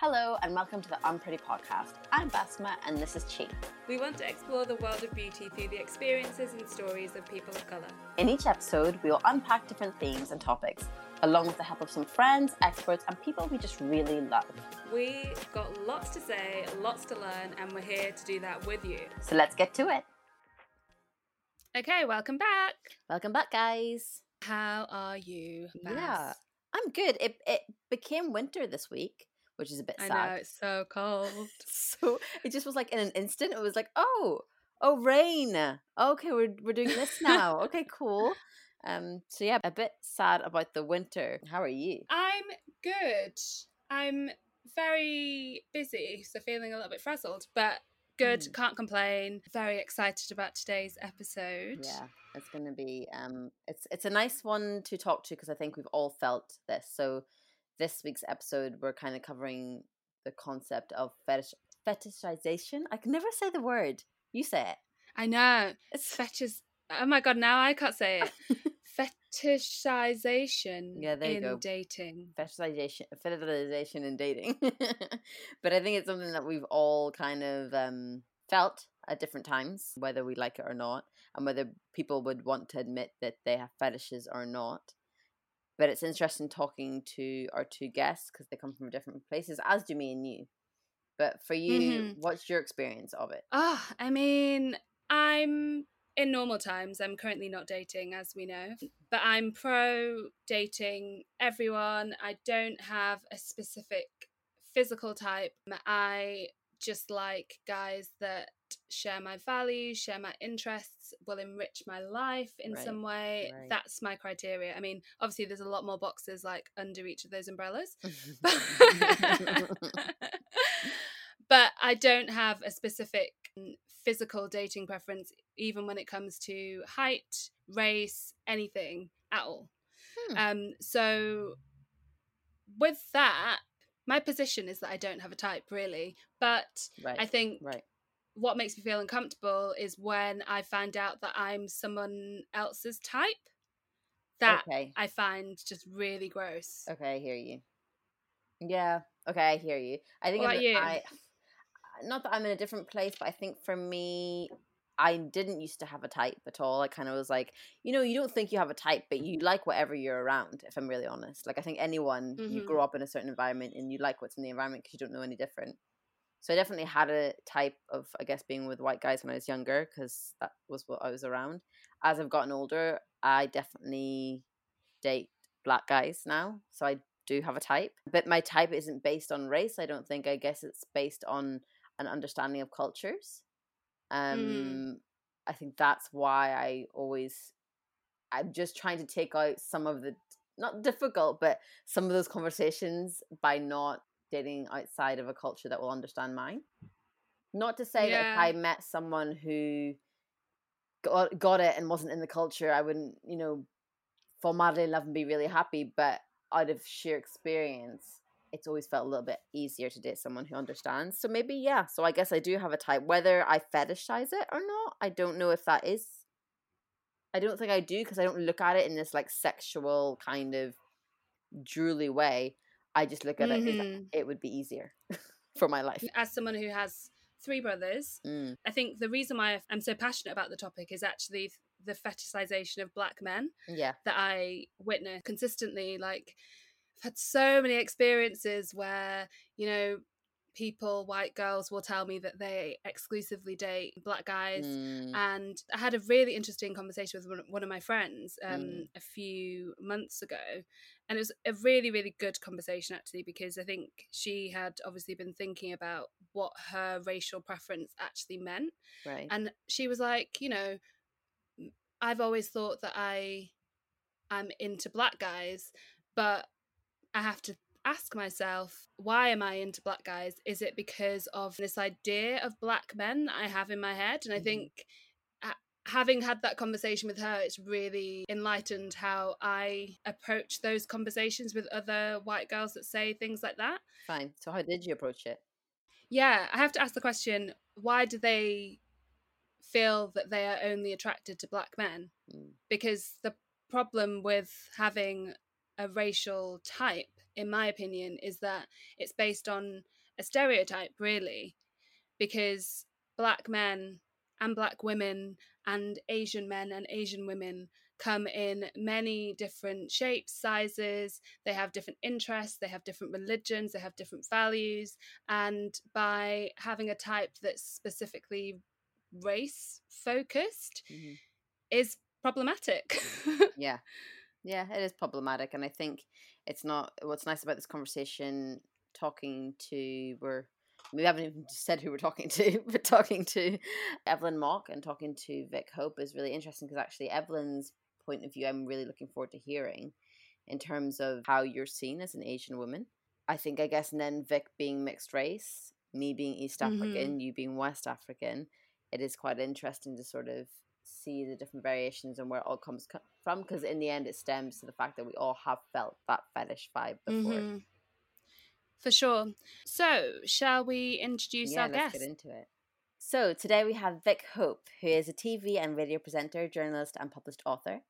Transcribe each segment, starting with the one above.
Hello and welcome to the Unpretty podcast. I'm Basma and this is Chi. We want to explore the world of beauty through the experiences and stories of people of colour. In each episode, we will unpack different themes and topics, along with the help of some friends, experts, and people we just really love. We got lots to say, lots to learn, and we're here to do that with you. So let's get to it. Okay, welcome back. Welcome back, guys. How are you? Bas? Yeah, I'm good. It it became winter this week, which is a bit I sad. know it's so cold. So it just was like in an instant. It was like, oh, oh, rain. Okay, we're we're doing this now. okay, cool. Um. So yeah, a bit sad about the winter. How are you? I'm good. I'm very busy, so feeling a little bit frazzled, but good. Mm. Can't complain. Very excited about today's episode. Yeah, it's gonna be um. It's it's a nice one to talk to because I think we've all felt this. So this week's episode, we're kind of covering the concept of fetish fetishization. I can never say the word. You say it. I know. It's Fetches. Oh my god! Now I can't say it. Fetishization. Yeah, there you in go. dating. fetishization fetishization in dating but i think it's something that we've all kind of um felt at different times whether we like it or not and whether people would want to admit that they have fetishes or not but it's interesting talking to our two guests because they come from different places as do me and you but for you Mhm. what's your experience of it Oh, I mean, I'm in normal times. I'm currently not dating, as we know, but I'm pro dating everyone. I don't have a specific physical type. I just like guys that share my values, share my interests, will enrich my life in Right, some way. right. That's my criteria. I mean, obviously, there's a lot more boxes like under each of those umbrellas. but I don't have a specific mm, physical dating preference, even when it comes to height, race, anything at all. Hmm. Um, so, with that, my position is that I don't have a type really, but right I think right what makes me feel uncomfortable is when I find out that I'm someone else's type. That okay I find just really gross. Okay, I hear you. Yeah. Okay, I hear you. I think What I'm- about you? I not that I'm in a different place, but I think for me, I didn't used to have a type at all. I kind of was like, you know, you don't think you have a type, but you like whatever you're around. If I'm really honest, like I think anyone you Mhm. grow up in a certain environment and you like what's in the environment because you don't know any different. So I definitely had a type of, I guess, being with white guys when I was younger because that was what I was around. As I've gotten older, I definitely date black guys now. So I do have a type, but my type isn't based on race. I don't think. I guess it's based on an understanding of cultures. Um, I think that's why I always, I'm just trying to take out some of the not difficult, but some of those conversations by not dating outside of a culture that will understand mine. Not to say that if I met someone who got, got it and wasn't in the culture, I wouldn't, you know, fall madly in love and be really happy. But out of sheer experience, it's always felt a little bit easier to date someone who understands. So maybe, yeah. So I guess I do have a type. Whether I fetishize it or not, I don't know if that is. I don't think I do because I don't look at it in this like sexual kind of drooly way. I just look at it as Mhm. it would be easier for my life. As someone who has three brothers, Mm. I think the reason why I'm so passionate about the topic is actually the fetishization of black men Yeah. that I witness consistently. Like, I've had so many experiences where, you know, people, white girls, will tell me that they exclusively date black guys. Mm. And I had a really interesting conversation with one- of my friends um, Mm. a few months ago. And it was a really, really good conversation, actually, because I think she had obviously been thinking about what her racial preference actually meant. Right. And she was like, you know, I've always thought that I am into black guys, but I have to ask myself, why am I into black guys? Is it because of this idea of black men that I have in my head? And I Mhm. think having had that conversation with her, it's really enlightened how I approach those conversations with other white girls that say things like that. Fine. So how did you approach it? Yeah, I have to ask the question why do they feel that they are only attracted to black men? Mm. Because the problem with having a racial type in my opinion, is that it's based on a stereotype, really, because black men and black women and Asian men and Asian women come in many different shapes, sizes, they have different interests, they have different religions, they have different values. And by having a type that's specifically race focused mm-hmm. is problematic. yeah. Yeah, it is problematic. And I think it's not what's nice about this conversation talking to we're we haven't even said who we're talking to, but talking to Evelyn Mok and talking to Vick Hope is really interesting because actually Evelyn's point of view I'm really looking forward to hearing in terms of how you're seen as an Asian woman. I think I guess and then Vick being mixed race, me being East mm-hmm. African, you being West African, it is quite interesting to sort of see the different variations and where it all comes from because in the end it stems to the fact that we all have felt that fetish vibe before. Mm-hmm. For sure. So, shall we introduce yeah, our let's guest? get into it. So, today we have vick Hope, who is a TV and radio presenter, journalist, and published author.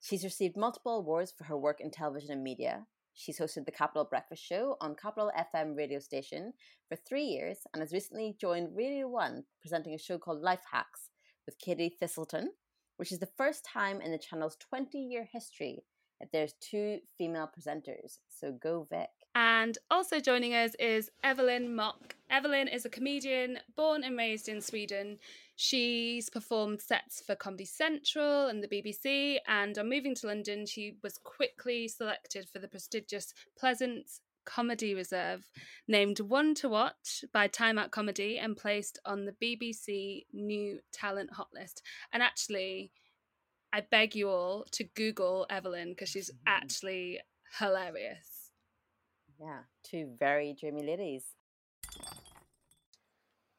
She's received multiple awards for her work in television and media. She's hosted the Capital Breakfast Show on Capital FM radio station for three years and has recently joined Radio One, presenting a show called Life Hacks with Katie Thistleton, which is the first time in the channel's 20 year history that there's two female presenters. So go Vick. And also joining us is Evelyn Mok. Evelyn is a comedian born and raised in Sweden. She's performed sets for Comedy Central and the BBC, and on moving to London, she was quickly selected for the prestigious Pleasance Comedy Reserve, named One to Watch by Time Out Comedy, and placed on the BBC New Talent Hot List. And actually, I beg you all to Google Evelyn because she's mm-hmm. actually hilarious. Yeah, two very dreamy ladies.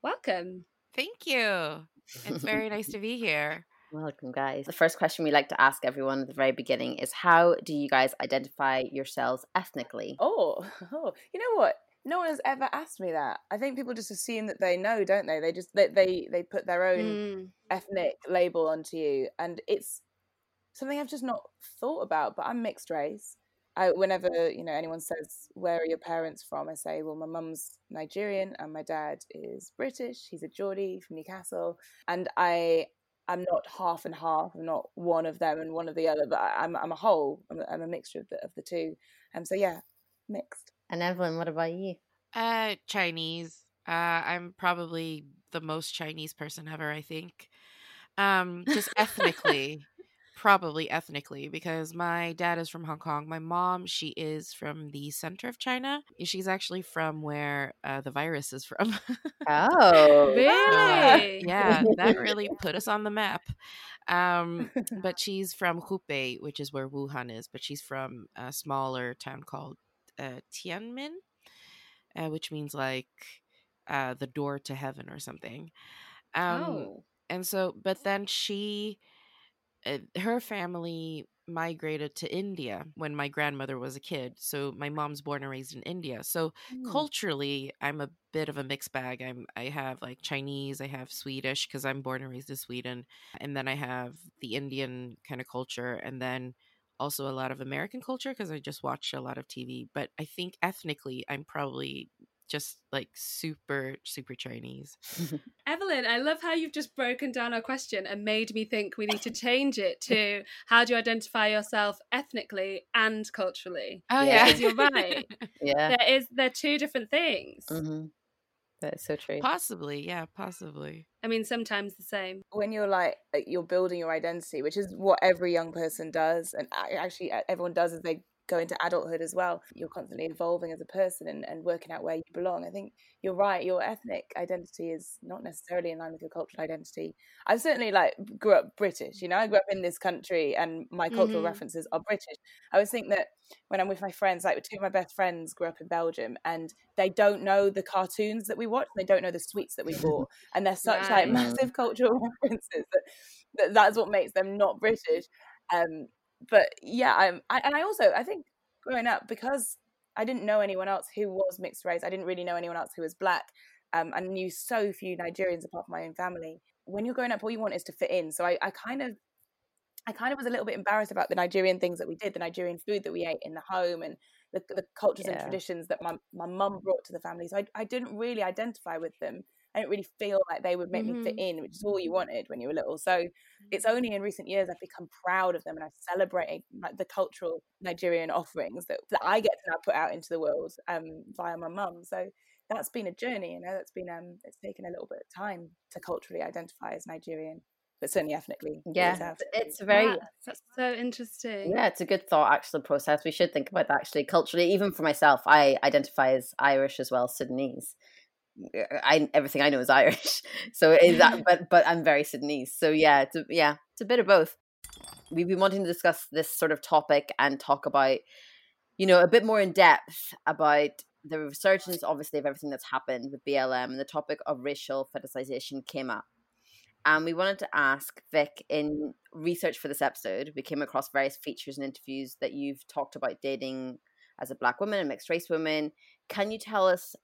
Welcome. Thank you. It's very nice to be here. Welcome, guys. The first question we like to ask everyone at the very beginning is How do you guys identify yourselves ethnically? Oh, oh, you know what? No one has ever asked me that. I think people just assume that they know, don't they? They just they they, they put their own mm. ethnic label onto you, and it's something I've just not thought about. But I'm mixed race, I, whenever you know anyone says where are your parents from, I say, well, my mum's Nigerian and my dad is British. He's a Geordie from Newcastle, and I I'm not half and half. I'm not one of them and one of the other, but I, am I'm, I'm a whole. I'm a, I'm a mixture of the of the two. And um, so yeah, mixed. And Evelyn, what about you? Uh, Chinese. Uh, I'm probably the most Chinese person ever. I think. Um, just ethnically probably ethnically because my dad is from Hong Kong. My mom, she is from the center of China. She's actually from where uh, the virus is from. oh, really? yeah, that really put us on the map. Um, but she's from Hubei, which is where Wuhan is. But she's from a smaller town called uh, Tianmen, uh, which means like uh, the door to heaven or something. Um, oh. And so, but then she uh, her family migrated to India when my grandmother was a kid. So my mom's born and raised in India. So mm. culturally, I'm a bit of a mixed bag. I'm I have like Chinese, I have Swedish because I'm born and raised in Sweden, and then I have the Indian kind of culture, and then also a lot of American culture because I just watched a lot of TV. But I think ethnically, I'm probably just like super super chinese evelyn i love how you've just broken down our question and made me think we need to change it to how do you identify yourself ethnically and culturally oh yeah, yeah. you're right yeah there is they're two different things mm-hmm. That's so true. Possibly, yeah, possibly. I mean, sometimes the same. When you're like uh, you're building your identity, which is what every young person does, and uh, actually uh, everyone does is they go into adulthood as well. You're constantly evolving as a person and, and working out where you belong. I think you're right. Your ethnic identity is not necessarily in line with your cultural identity. I certainly like grew up British. You know, I grew up in this country, and my cultural mm-hmm. references are British. I always think that when I'm with my friends, like two of my best friends grew up in Belgium, and they don't know the cartoons that we watch. They don't know the sweets that we bought, and they're such right. like massive cultural references that, that that's what makes them not British. Um, but yeah, I'm, I, and I also I think growing up because I didn't know anyone else who was mixed race. I didn't really know anyone else who was black. Um, and knew so few Nigerians apart from my own family. When you're growing up, all you want is to fit in. So I, I kind of I kind of was a little bit embarrassed about the Nigerian things that we did, the Nigerian food that we ate in the home, and the, the cultures Yeah. and traditions that my my mum brought to the family. So I, I didn't really identify with them. I didn't really feel like they would make me fit in, which is all you wanted when you were little. So it's only in recent years I've become proud of them and I've celebrated like the cultural Nigerian offerings that, that I get to now put out into the world um, via my mum. So that's been a journey, you know, that's been um it's taken a little bit of time to culturally identify as Nigerian, but certainly ethnically. Yeah, it's very Wow, that's so interesting. yeah, it's a good thought actually process. We should think about that actually culturally. Even for myself, I identify as Irish as well, Sudanese. I everything I know is Irish, so is that. But but I'm very Sudanese, so yeah, it's a, yeah, it's a bit of both. We've been wanting to discuss this sort of topic and talk about, you know, a bit more in depth about the resurgence, obviously, of everything that's happened with BLM and the topic of racial fetishization came up. And we wanted to ask Vick in research for this episode, we came across various features and interviews that you've talked about dating as a black woman and mixed race woman. Can you tell us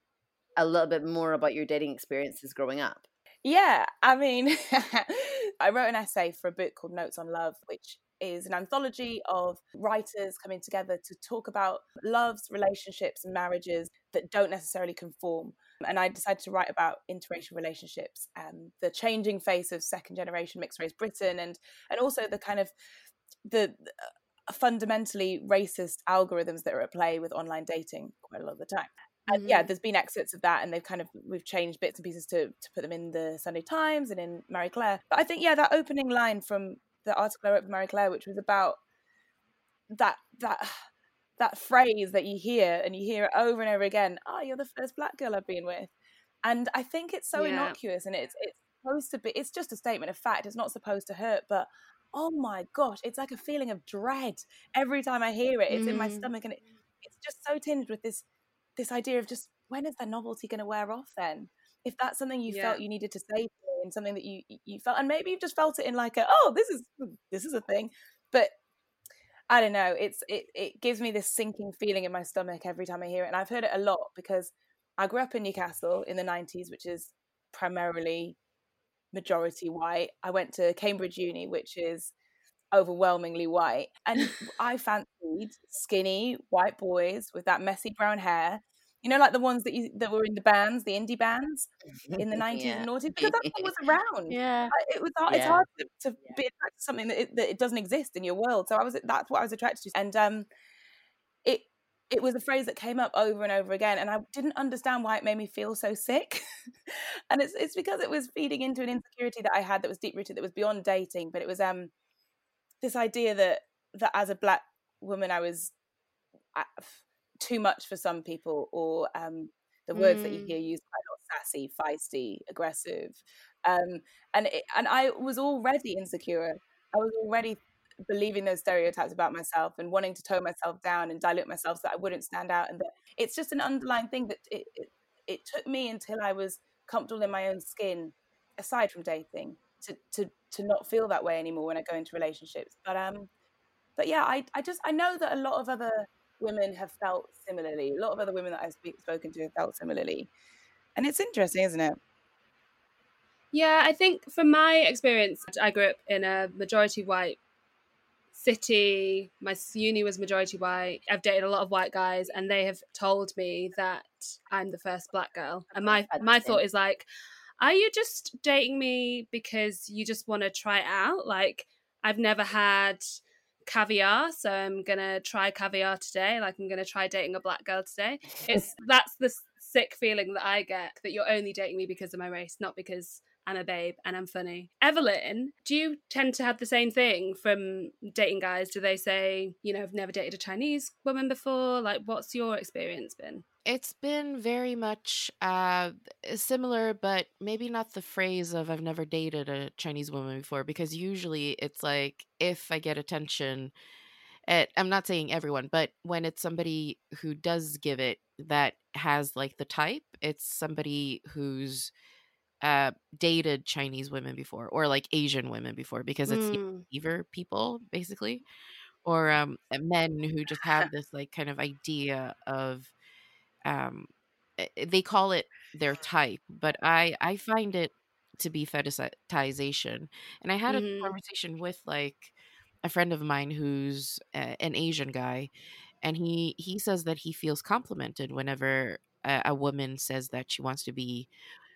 a little bit more about your dating experiences growing up? Yeah, I mean, I wrote an essay for a book called Notes on Love, which is an anthology of writers coming together to talk about loves, relationships, and marriages that don't necessarily conform. And I decided to write about interracial relationships and the changing face of second generation mixed race Britain, and and also the kind of the uh, fundamentally racist algorithms that are at play with online dating quite a lot of the time and yeah, there's been excerpts of that, and they've kind of we've changed bits and pieces to to put them in the Sunday Times and in Marie Claire. But I think yeah, that opening line from the article I wrote for Marie Claire, which was about that that that phrase that you hear and you hear it over and over again. Oh, you're the first black girl I've been with, and I think it's so Yeah. innocuous, and it's it's supposed to be. It's just a statement of fact. It's not supposed to hurt, but. Oh my gosh, it's like a feeling of dread every time I hear it. It's in my Mm. stomach and it, it's just so tinged with this this idea of just when is the novelty going to wear off then? If that's something you Yeah. felt you needed to say and something that you you felt and maybe you've just felt it in like a oh this is this is a thing. But i don't know it's it, it gives me this sinking feeling in my stomach every time i hear it and i've heard it a lot because i grew up in newcastle in the 90s which is primarily majority white. I went to cambridge uni which is overwhelmingly white and i fancied skinny white boys with that messy brown hair you know like the ones that you that were in the bands the indie bands in the 90s Yeah. and noughties because that's what was around Yeah. It was hard, it's Yeah. hard to, to be attracted to something that it, that it doesn't exist in your world so i was that's what i was attracted to and um it it was a phrase that came up over and over again and i didn't understand why it made me feel so sick and it's it's because it was feeding into an insecurity that i had that was deep rooted that was beyond dating but it was um this idea that that as a black woman i was uh, too much for some people or um the words that you Mm. hear used quite a lot sassy feisty aggressive um and it, and i was already insecure i was already believing those stereotypes about myself and wanting to tone myself down and dilute myself so that i wouldn't stand out and that it's just an underlying thing that it, it, it took me until i was comfortable in my own skin aside from dating to to to not feel that way anymore when i go into relationships but um but yeah i i just i know that a lot of other women have felt similarly a lot of other women that i've speak, spoken to have felt similarly and it's interesting isn't it Yeah, I think from my experience, I grew up in a majority white city. My uni was majority white. I've dated a lot of white guys, and they have told me that I'm the first black girl. And my my thought is like, are you just dating me because you just want to try it out? Like, I've never had caviar, so I'm gonna try caviar today. Like, I'm gonna try dating a black girl today. It's that's the sick feeling that I get that you're only dating me because of my race, not because I'm a babe and I'm funny. Evelyn, do you tend to have the same thing from dating guys? Do they say, you know, I've never dated a Chinese woman before? Like, what's your experience been? It's been very much uh, similar, but maybe not the phrase of I've never dated a Chinese woman before, because usually it's like if I get attention, at, I'm not saying everyone, but when it's somebody who does give it that has like the type, it's somebody who's uh, dated Chinese women before or like Asian women before, because it's Mm. either people basically or um uh, men who just have this like kind of idea of um eh, they call it their type but i i find it to be fetishization and i had Mhm. a conversation with like a friend of mine who's uh, an asian guy and he he says that he feels complimented whenever a, a woman says that she wants to be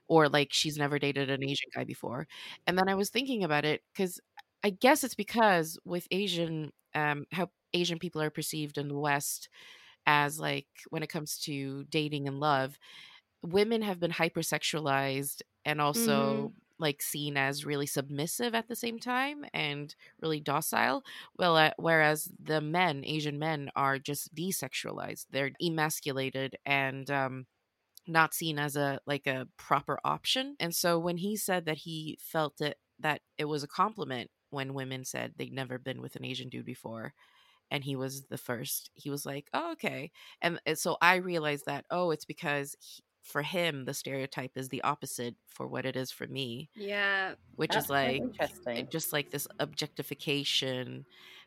or like she's never dated an Asian guy before. And then I was thinking about it because I guess it's because with Asian, um, how Asian people are perceived in the West as like when it comes to dating and love, women have been hypersexualized and also Mhm. like seen as really submissive at the same time and really docile. Well, uh, whereas the men, Asian men, are just desexualized. They're emasculated and um, not seen as a like a proper option. And so when he said that he felt it that it was a compliment when women said they'd never been with an Asian dude before and he was the first. He was like, "Oh, okay." And, and so I realized that oh, it's because he, for him the stereotype is the opposite for what it is for me, Yeah. which is like interesting. just like this objectification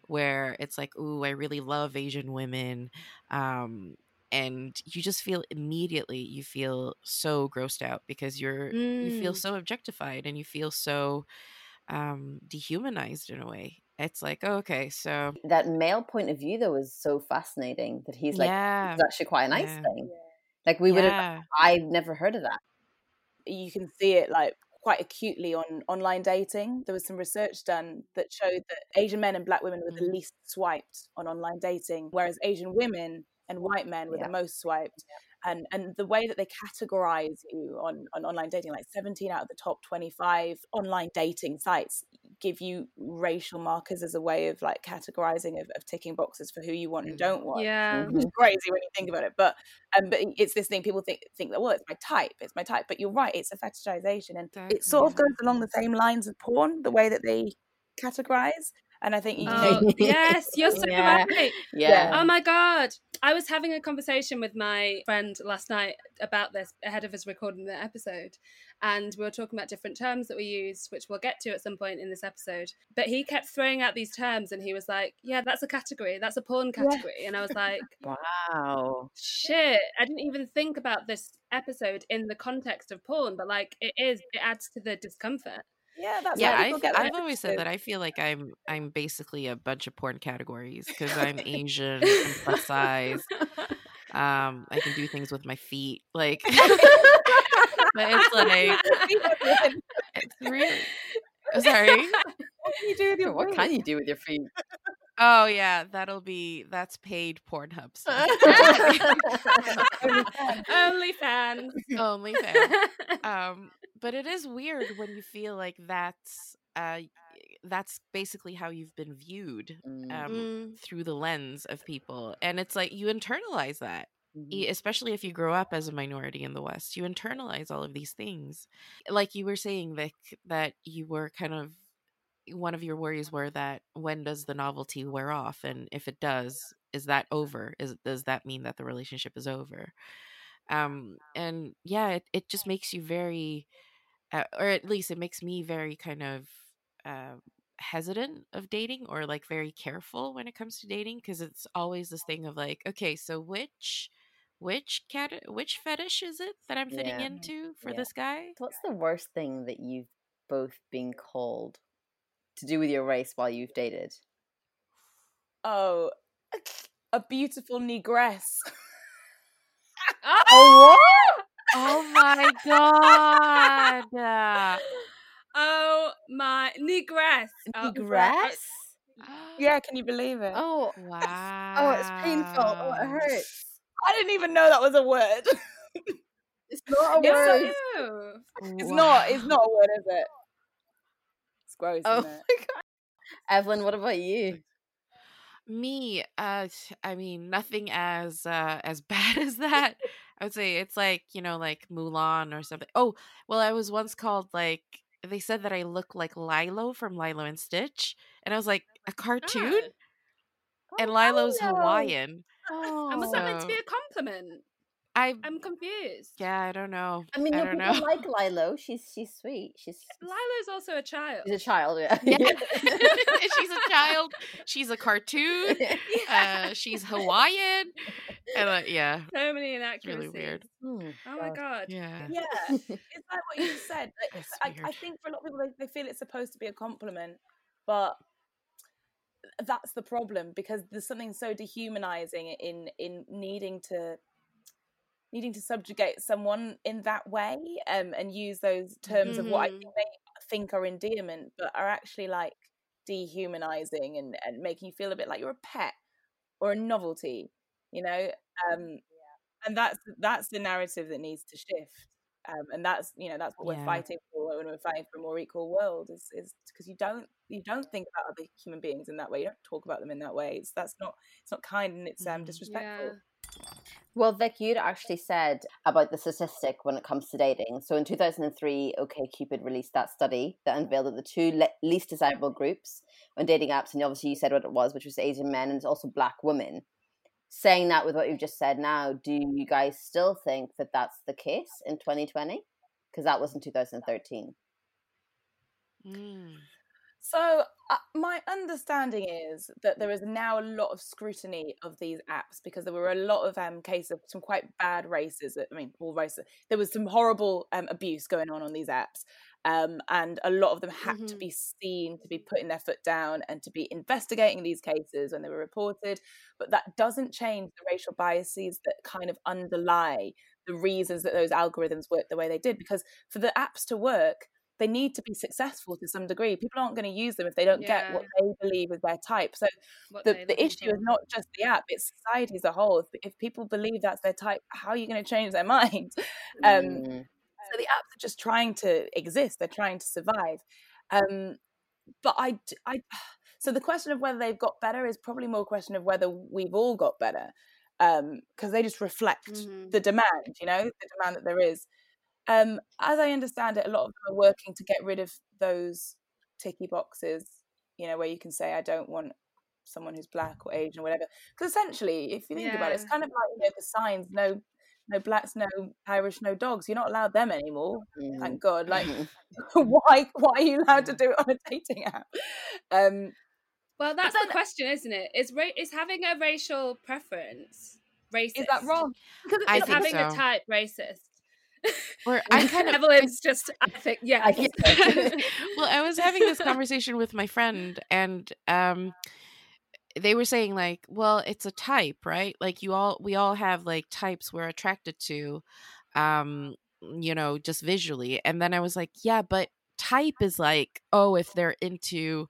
where it's like, "Ooh, I really love Asian women." Um and you just feel immediately you feel so grossed out because you're you feel Mm. so objectified and you feel so um dehumanized in a way. It's like, oh, okay, so that male point of view though is so fascinating that he's like yeah. it's actually quite a nice Yeah. thing. Like we would have I've never heard of that. you can see it like quite acutely on online dating. There was some research done that showed that Asian men and black women were the Mhm. least swiped on online dating, whereas Asian women and white men were Yeah. the most swiped. And and the way that they categorize you on, on online dating, like 17 out of the top 25 online dating sites give you racial markers as a way of like categorizing of, of ticking boxes for who you want and Mhm. don't want Yeah. Which is crazy when you think about it. But um, but it's this thing people think think that well, it's my type, it's my type. But you're right, it's a fetishization, and Exactly, it sort of goes along the same lines of porn, the way that they categorize. And I think you know, Oh, yes, you're so Yeah. right. Yeah. Oh my god. I was having a conversation with my friend last night about this ahead of us recording the episode. And we were talking about different terms that we used, which we'll get to at some point in this episode. But he kept throwing out these terms and he was like, Yeah, that's a category. That's a porn Yeah. category. And I was like, Wow. Shit. I didn't even think about this episode in the context of porn, but like it is, it adds to the discomfort. Yeah, that's yeah, why I've, I've always said that I feel like I'm I'm basically a bunch of porn categories because I'm Asian, I'm plus size, um, I can do things with my feet, like, but it's like it's really sorry. what can you do with your what feet? can you do with your feet? Oh yeah, that'll be that's paid Pornhub stuff. OnlyFans. Only fan. Um, but it is weird when you feel like that's uh that's basically how you've been viewed Mm, um Mm. through the lens of people and it's like you internalize that mhm. e- especially if you grow up as a minority in the west you internalize all of these things like you were saying Vick, that you were kind of one of your worries were that when does the novelty wear off and if it does is that over is does that mean that the relationship is over um and yeah it, it just makes you very uh, or at least it makes me very kind of uh, hesitant of dating or like very careful when it comes to dating because it's always this thing of like okay so which which cat which fetish is it that i'm fitting Yeah. into for Yeah. this guy So what's the worst thing that you've both been called to do with your race while you've dated? Oh, a beautiful negress. Oh what? oh my god Oh my negress. Oh, Negress? yeah, can you believe it? Oh, wow oh, it's painful. Oh, it hurts. I didn't even know that was a word. It's not a It's so- word. Ew. It's not. It's not a word, is it? It's gross, Oh isn't my it? god. Evelyn, what about you? me uh t- i mean nothing as uh as bad as that i would say it's like you know like mulan or something oh well i was once called like they said that i look like lilo from lilo and stitch and i was like a cartoon oh, and lilo's Lilo. hawaiian Oh. And was that meant to be a compliment? I I'm confused. yeah i don't know I mean, i don't people know like Lilo. She's she's sweet. She's Lilo's also a child. she's a child. Yeah. yeah she's a child she's a cartoon uh she's hawaiian and uh, yeah so many inaccuracies. really weird Hmm, Oh my god. yeah Yeah, it's like what you said. like, I, I think for a lot of people, they, they feel it's supposed to be a compliment, but that's the problem because there's something so dehumanizing in in needing to needing to subjugate someone in that way um, and use those terms mm-hmm. of what I think, they think are endearment, but are actually like dehumanizing and, and making you feel a bit like you're a pet or a novelty, you know. Um, and that's that's the narrative that needs to shift. Um, and that's you know that's what yeah. we're fighting for when we're fighting for a more equal world is is because you don't you don't think about other human beings in that way you don't talk about them in that way it's that's not it's not kind and it's um mm, disrespectful yeah. Well, Vick, you'd actually said about the statistic when it comes to dating. So in 2003, OkCupid released that study that unveiled that the two le- least desirable groups on dating apps, and obviously you said what it was, which was Asian men and also black women. Saying that with what you've just said now, do you guys still think that that's the case in 2020? Because that was in 2013. Mm. So uh, my understanding is that there is now a lot of scrutiny of these apps because there were a lot of um, cases of some quite bad races. I mean, all races. There was some horrible um, abuse going on on these apps, um, and a lot of them had mm-hmm. to be seen to be putting their foot down and to be investigating these cases when they were reported. But that doesn't change the racial biases that kind of underlie the reasons that those algorithms work the way they did. Because for the apps to work, they need to be successful to some degree. People aren't going to use them if they don't yeah. get what they believe is their type. So what the, the issue is not just the app, it's society as a whole. If, people believe that's their type, how are you going to change their mind? Um, mm. So the apps are just trying to exist, they're trying to survive. Um, but I, I, so the question of whether they've got better is probably more a question of whether we've all got better because um, they just reflect mm-hmm. the demand, you know, the demand that there is. Um, as I understand it, a lot of them are working to get rid of those ticky boxes, you know, where you can say, I don't want someone who's black or Asian or whatever. Because essentially, if you think yeah. about it, it's kind of like, you know, the signs, no no blacks, no Irish, no dogs. You're not allowed them anymore. Mm. Thank God. Like, why why are you allowed to do it on a dating app? Um, well, that's then, the question, isn't it? Is ra- is having a racial preference racist? Is that wrong? Because I having so. a type racist. Or I kind of Evelyn's just I think yeah. I think well, I was having this conversation with my friend and um they were saying like, well, it's a type, right? Like you all we all have like types we're attracted to um you know, just visually. And then I was like, yeah, but type is like, oh, if they're into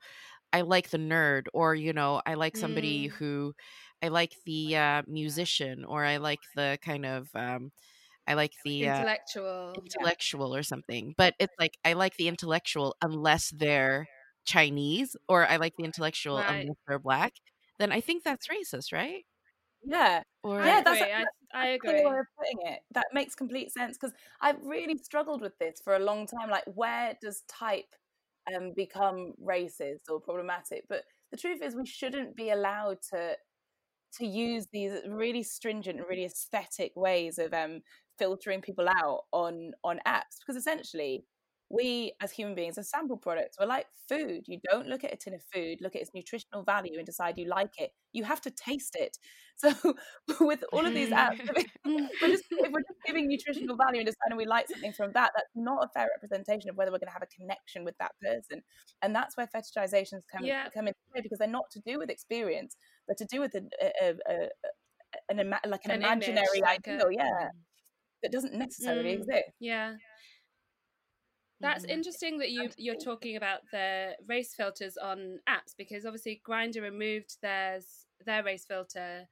I like the nerd or you know, I like somebody mm. who I like the uh musician or I like the kind of um I like the uh, intellectual, intellectual yeah. or something. But it's like I like the intellectual unless they're Chinese, or I like the intellectual right. unless they're black. Then I think that's racist, right? Yeah, or, yeah, that's I, I agree. way of putting it. That makes complete sense because I've really struggled with this for a long time. Like, where does type um, become racist or problematic? But the truth is, we shouldn't be allowed to to use these really stringent and really aesthetic ways of um, filtering people out on on apps because essentially we as human beings are sample products we're like food. You don't look at a tin of food look at its nutritional value and decide you like it. You have to taste it. So with all of these apps we're just, if we're just giving nutritional value and deciding we like something from that that's not a fair representation of whether we're going to have a connection with that person. And that's where fetishizations come, yeah. come into play because they're not to do with experience but to do with a, a, a, an like an, an imaginary image, ideal like a, yeah mm. That doesn't necessarily mm, exist. Yeah. That's mm. interesting that you you're talking about the race filters on apps because obviously Grindr removed theirs their race filter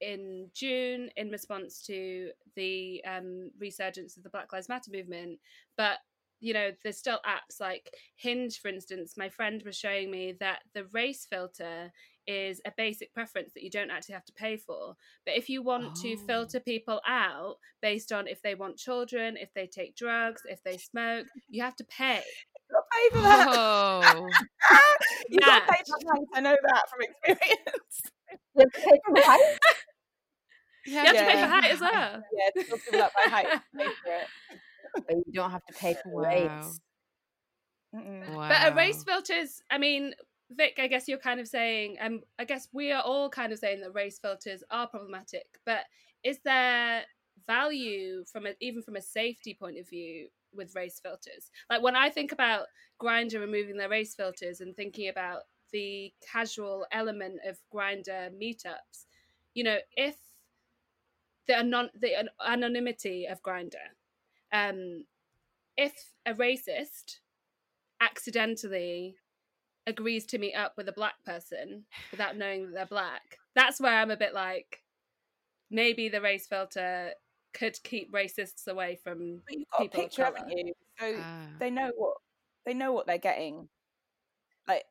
in June in response to the um, resurgence of the Black Lives Matter movement. But you know, there's still apps like Hinge, for instance. My friend was showing me that the race filter is a basic preference that you don't actually have to pay for. But if you want oh. to filter people out based on if they want children, if they take drugs, if they smoke, you have to pay. You pay for that. Oh. you yeah. got pay for that. I know that from experience. you have to pay for height. You have, yeah. to pay for height as well. Yeah, to fill up by height. Pay for it. But you don't have to pay for weights. Wow. But a race filters, I mean, Vick, I guess you're kind of saying, um, I guess we are all kind of saying that race filters are problematic, but is there value from a, even from a safety point of view with race filters? Like when I think about Grindr removing their race filters and thinking about the casual element of Grindr meetups. You know, if the anon- the anonymity of Grindr, um, if a racist accidentally agrees to meet up with a black person without knowing that they're black, that's where I'm a bit like, maybe the race filter could keep racists away from But you've got a people of picture, colour. haven't you? So Ah. they know what they know what they're getting. Like,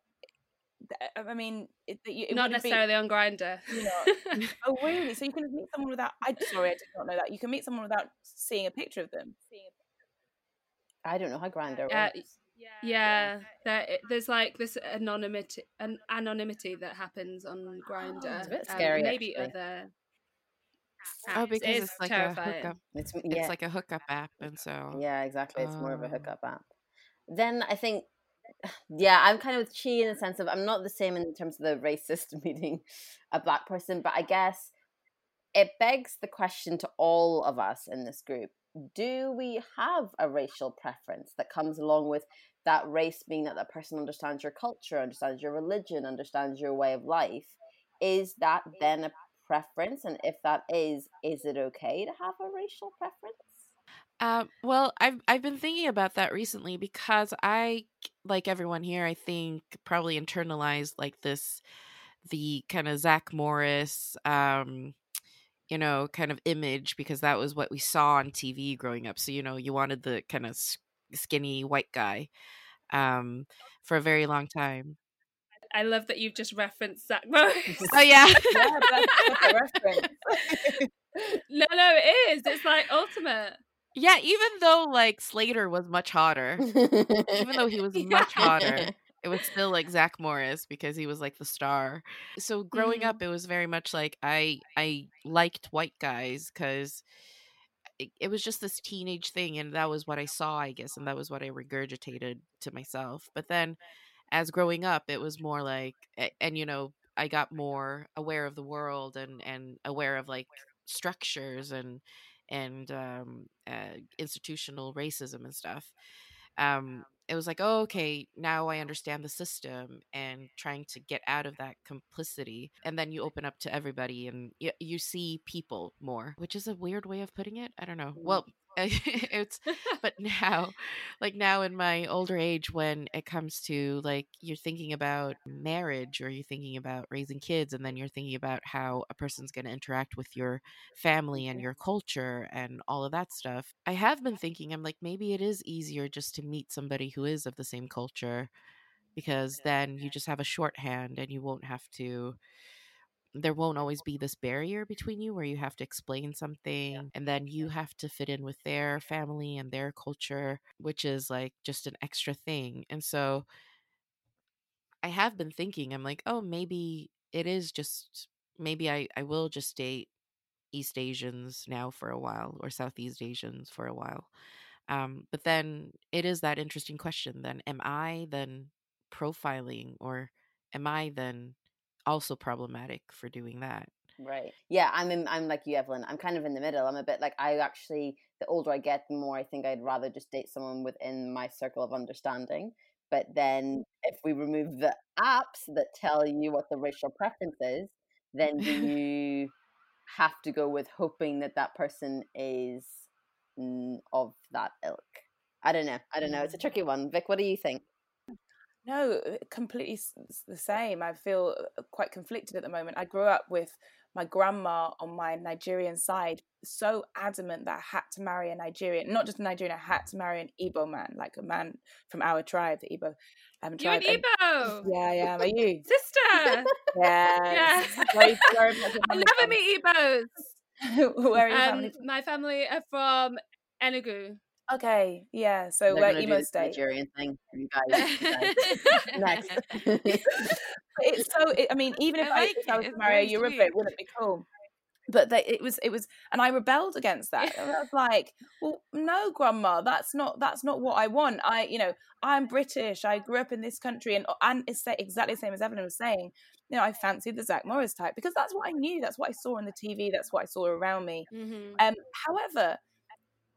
I mean, it, you, it Not wouldn't be- necessarily on Grindr. you know, oh, really? So you can meet someone without? I sorry, I did not know that. You can meet someone without seeing a picture of them. I don't know how Grindr Uh, works. yeah, there, it- there's like this anonymity, an anonymity that happens on Grindr. It's oh, a bit um, scary, maybe actually. other. Oh, apps. It because is it's like terrifying. a hookup. It's yeah. It's like a hookup app, and so yeah, exactly. It's more of a Oh. hookup app. Then I think, yeah, I'm kind of with Chi in the sense of I'm not the same in terms of the racist meeting a black person, but I guess it begs the question to all of us in this group: Do we have a racial preference that comes along with that race being that that person understands your culture, understands your religion, understands your way of life? Is that then a preference? And if that is, is it okay to have a racial preference? Uh, well, I've I've been thinking about that recently because I, like everyone here, I think probably internalized like this, the kind of Zach Morris, um, you know, kind of image because that was what we saw on TV growing up. So you know, you wanted the kind of skinny white guy, um, for a very long time. I love that you've just referenced Zach Morris. Oh yeah, Yeah, no, no, it is. It's like ultimate. yeah. Even though like Slater was much hotter, even though he was much hotter. it was still like Zach Morris because he was like the star. So growing Mhm. up, it was very much like I I liked white guys because it, it was just this teenage thing, and that was what I saw, I guess, and that was what I regurgitated to myself. But then, as growing up, it was more like, and you know, I got more aware of the world and and aware of like structures and and um, uh, institutional racism and stuff um it was like oh okay now i understand the system and trying to get out of that complicity and then you open up to everybody and you, you see people more which is a weird way of putting it i don't know. Mm. Well it's but now like now in my older age when it comes to like you're thinking about marriage or you're thinking about raising kids and then you're thinking about how a person's going to interact with your family and mm-hmm. your culture and all of that stuff i have been thinking i'm like maybe it is easier just to meet somebody who is of the same culture because then you just have a shorthand and you won't have to there won't always be this barrier between you where you have to explain something and then you have to fit in with their family and their culture which is like just an extra thing and so i have been thinking i'm like oh maybe it is just maybe i i will just date east asians now for a while or southeast asians for a while. Um but then it is that interesting question then am i then profiling or am i then also problematic for doing that Right. Yeah, I'm in, I'm like you, Evelyn. I'm kind of in the middle. I'm a bit like I actually the older I get, the more I think I'd rather just date someone within my circle of understanding. But then if we remove the apps that tell you what the racial preference is, then do you have to go with hoping that that person is mm, of that ilk? I don't know. I don't know. It's a tricky one. Vick, what do you think? No, uh, completely the same. I feel uh, quite conflicted at the moment. I grew up with my grandma on my Nigerian side, so adamant that I had to marry a Nigerian, not just a Nigerian, I had to marry an Igbo man, like a man from our tribe, the Igbo um, You're an. And- Igbo. yeah, I am. Are you? Sister. Yeah. Yeah. Where, where is your I never meet Igbos. where are Um, family my family are from Enugu. Okay, yeah. So They're where gonna do emo this state. Nigerian thing. You guys. you guys. Next. it's so it, i mean even if i, like if I it, was to it's marry a very Yoruba, sweet. it wouldn't be cool but they, it was it was and i rebelled against that i was like well no grandma that's not that's not what i want i you know i'm british i grew up in this country and and it's exactly the same as evelyn was saying you know i fancied the zach morris type because that's what i knew that's what i saw on the tv that's what i saw around me Mhm. um however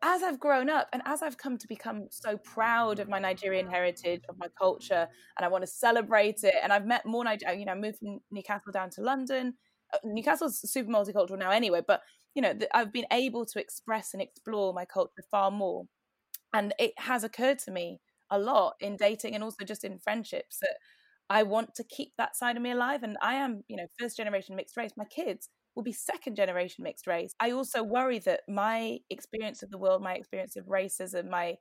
as I've grown up and as I've come to become so proud of my Nigerian heritage, of my culture, and I want to celebrate it, and I've met more Nigerian, you know, moved from Newcastle down to London. Uh, Newcastle's super multicultural now anyway, but you know, I've been able to express and explore my culture far more. And it has occurred to me a lot in dating and also just in friendships that I want to keep that side of me alive. And I am, you know, first generation mixed race. My kids will be second generation mixed race. I also worry that my experience of the world, my experience of racism, my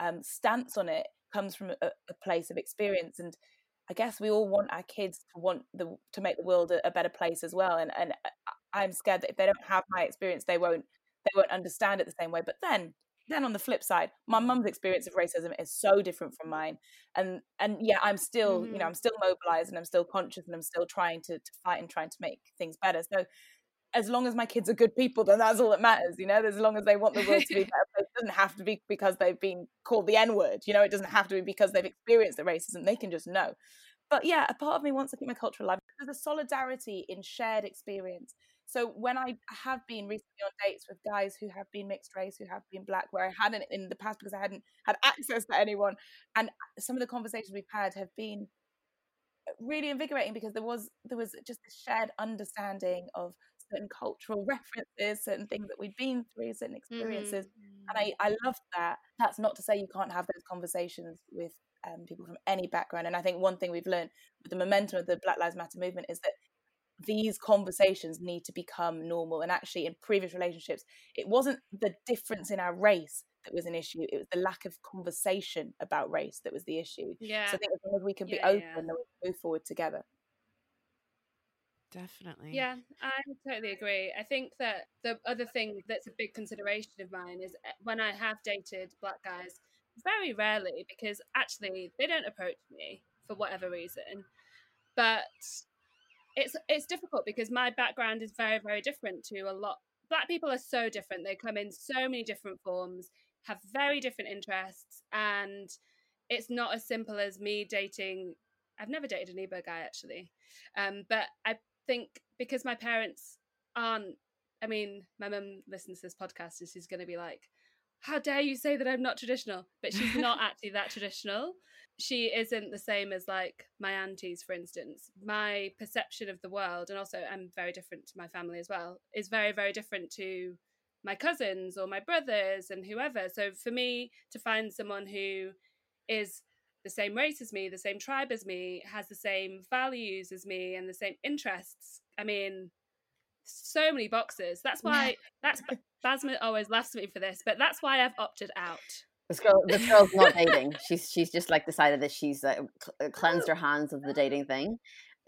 um, stance on it comes from a, a, place of experience. And I guess we all want our kids to want the to make the world a, a better place as well. And and I'm scared that if they don't have my experience, they won't they won't understand it the same way. But then then on the flip side my mum's experience of racism is so different from mine and and yeah i'm still mm-hmm. you know mm-hmm. i'm still mobilized and i'm still conscious and i'm still trying to, to fight and trying to make things better so as long as my kids are good people, then that's all that matters, you know. As long as they want the world to be better, it doesn't have to be because they've been called the N word, you know. It doesn't have to be because they've experienced the racism. They can just know. But yeah, a part of me wants to keep my culture alive. There's a solidarity in shared experience. So when I have been recently on dates with guys who have been mixed race, who have been black, where I hadn't in the past because I hadn't had access to anyone, and some of the conversations we've had have been really invigorating because there was there was just a shared understanding of certain cultural references, certain things that we've been through, certain experiences. Mm-hmm. And I, I love that. That's not to say you can't have those conversations with um, people from any background. And I think one thing we've learned with the momentum of the Black Lives Matter movement is that these conversations need to become normal. And actually, in previous relationships, it wasn't the difference in our race that was an issue. It was the lack of conversation about race that was the issue. Yeah. So I think as long as we can yeah, be open, yeah. then we move forward together. Definitely. Yeah, I totally agree. I think that the other thing that's a big consideration of mine is eh, when I have dated black guys, very rarely because actually they don't approach me for whatever reason. But it's it's difficult because my background is very very different to a lot black people are so different. They come in so many different forms, have very different interests and it's not as simple as me dating I've never dated an Igbo guy actually. Um, but I think because my parents aren't I mean, my mum listens to this podcast and she's gonna be like, How dare you say that I'm not traditional? But she's not actually that traditional. She isn't the same as like my aunties, for instance. My perception of the world, and also I'm very different to my family as well, is very, very different to my cousins or my brothers and whoever. So for me to find someone who is the same race as me, the same tribe as me, has the same values as me, and the same interests. I mean, so many boxes. That's why that's Basma always laughs at me for this, but that's why I've opted out. This girl, this girl's not dating. She's she's just like decided that she's uh, cl- cleansed her hands of the dating thing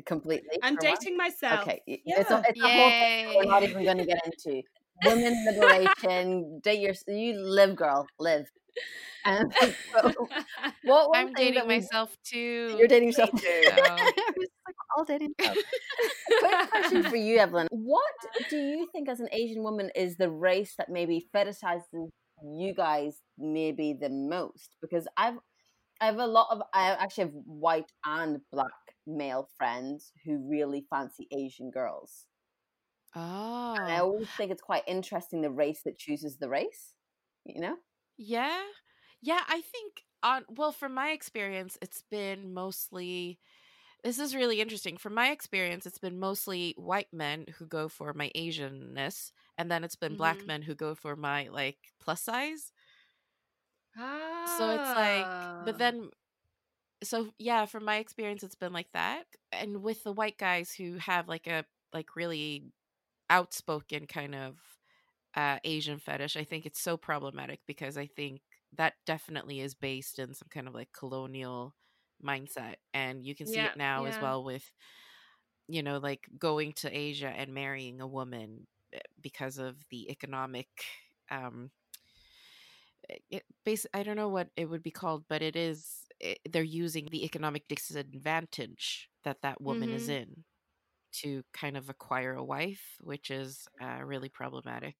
completely. I'm dating myself. Okay, yeah. it's a, it's a whole we're not even going to get into. Women liberation, date your you live, girl, live. And so, what I'm dating myself too. You're dating yourself too. Oh. all dating Quick question for you, Evelyn. What do you think, as an Asian woman, is the race that maybe fetishizes you guys maybe the most? Because I've I have a lot of I actually have white and black male friends who really fancy Asian girls. Oh. And I oh. always think it's quite interesting the race that chooses the race, you know? Yeah. Yeah, I think on well, from my experience, it's been mostly this is really interesting. From my experience, it's been mostly white men who go for my Asianness, and then it's been mm-hmm. black men who go for my like plus size. Ah. So it's like, but ah. then, so yeah, from my experience, it's been like that. And with the white guys who have like a like really outspoken kind of uh, Asian fetish, I think it's so problematic because I think that definitely is based in some kind of like colonial mindset and you can see yeah, it now yeah. as well with you know like going to asia and marrying a woman eh, because of the economic um eh, it base i don't know what it would be called but it is it, eh, they're using the economic disadvantage that that woman mm-hmm. is in to kind of acquire a wife which is uh, really problematic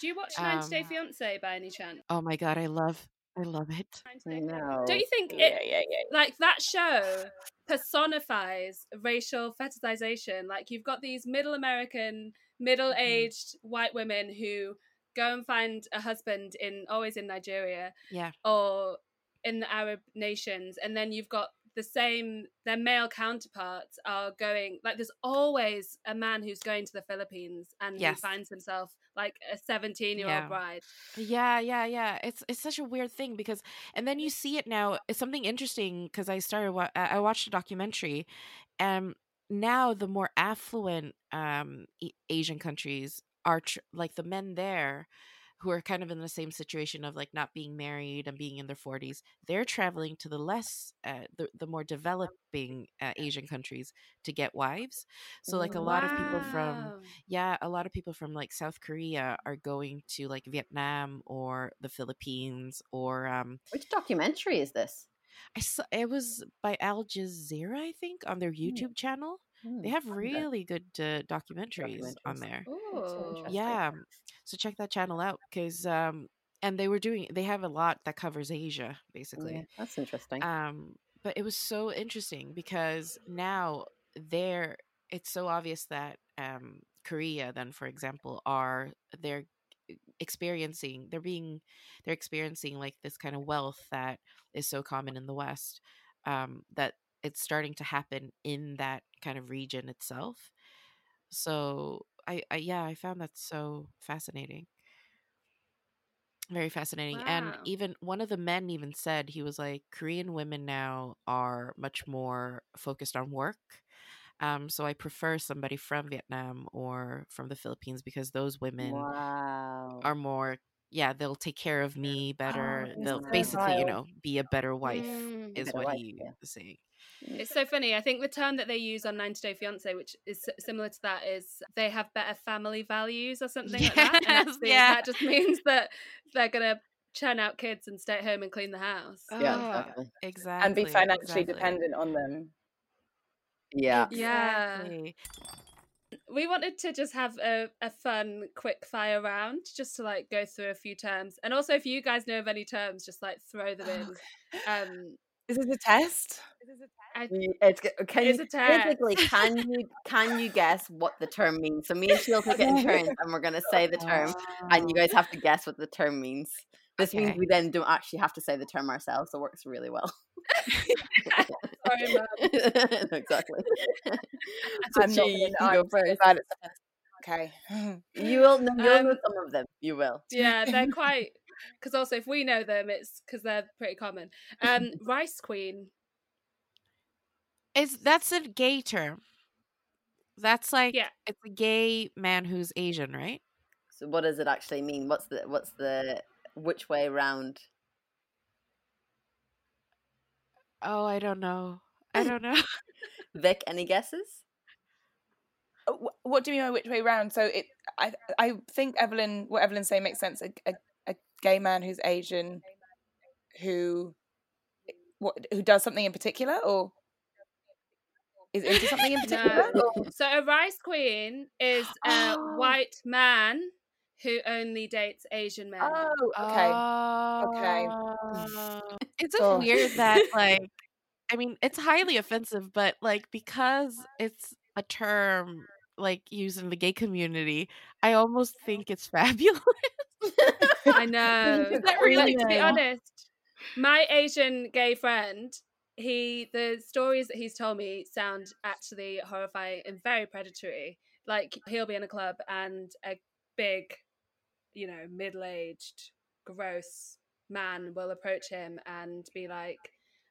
do you watch 90 um, Day Fiance by any chance? Oh my god, I love I love it. No. Don't you think it, yeah, yeah, yeah. like that show personifies racial fetishization? Like you've got these middle American, middle aged mm-hmm. white women who go and find a husband in always in Nigeria Yeah. or in the Arab nations, and then you've got the same their male counterparts are going like there's always a man who's going to the Philippines and Yes. he finds himself like a 17 year Yeah. old bride. Yeah, yeah, yeah. It's it's such a weird thing because, and then you see it now. It's something interesting because I started. wa- I watched a documentary, and now the more affluent um Asian countries are tr- like the men there, who are kind of in the same situation of like not being married and being in their forties. They're traveling to the less, uh, the the more developing uh, Asian countries to get wives. So like a lot of people from yeah, a lot of people from like South Korea are going to like Vietnam or the Philippines or um Which documentary is this? I saw it was by Al Jazeera, I think, on their YouTube channel. They Hmm, have really good uh, documentaries, on there. Ooh. Yeah, so check that channel out because um and they were doing they have a lot that covers Asia basically. Yeah, that's interesting. Um, but it was so interesting because now they're it's so obvious that um Korea then for example are they're experiencing they're being they're experiencing like this kind of wealth that is so common in the West um that it's starting to happen in that kind of region itself. So I, I yeah, I found that so fascinating very fascinating and even one of the men even said he was like korean women now are much more focused on work um so i prefer somebody from vietnam or from the philippines because those women wow. are more yeah they'll take care of me better Oh, they'll basically you know be a better wife Mm. is Better what wife, he yeah. was saying It's so funny. I think the term that they use on 90 Day Fiance, which is similar to that, is they have better family values or something like that. And Yes, that's the- yeah. that just means that they're gonna churn out kids and stay at home and clean the house. Yeah, Ah, exactly. exactly and be financially exactly. dependent on them. Yeah. Yeah. We wanted to just have a, a fun, quick fire round, just to like go through a few terms, and also if you guys know of any terms, just like throw them in. Um, Is this a test? It's, can It's you, a test. basically, can you can you guess what the term means? So me and she'll take it in turns, and we're gonna say the term, and you guys have to guess what the term means. This means we then don't actually have to say the term ourselves, so it works really well. sorry, exactly. so I'm not gonna- go first. bad at this. Okay. You will know, you'll know Um, some of them. You will. Yeah, they're quite. Because also, if we know them, it's because they're pretty common. Um, Rice Queen. Is that's a gay term. That's like Yeah. it's a gay man who's Asian, right? So what does it actually mean? What's the what's the which way round? Oh, I don't know. I don't know. Vick, any guesses? Uh, What do you mean by which way round? So it, I, I think Evelyn, what Evelyn's saying makes sense. A, a, a gay man who's Asian, who, what, who does something in particular, or is into something in particular? No. So a Rice Queen is a Oh. white man who only dates Asian men. Oh, okay. Okay. Oh. It's just Gosh. weird that like I mean, it's highly offensive, but like because it's a term like used in the gay community, I almost think it's fabulous. I know. Is that really to be honest, my Asian gay friend, he the stories that he's told me sound actually horrifying and very predatory. Like he'll be in a club and a big, you know, middle-aged, gross man will approach him and be like,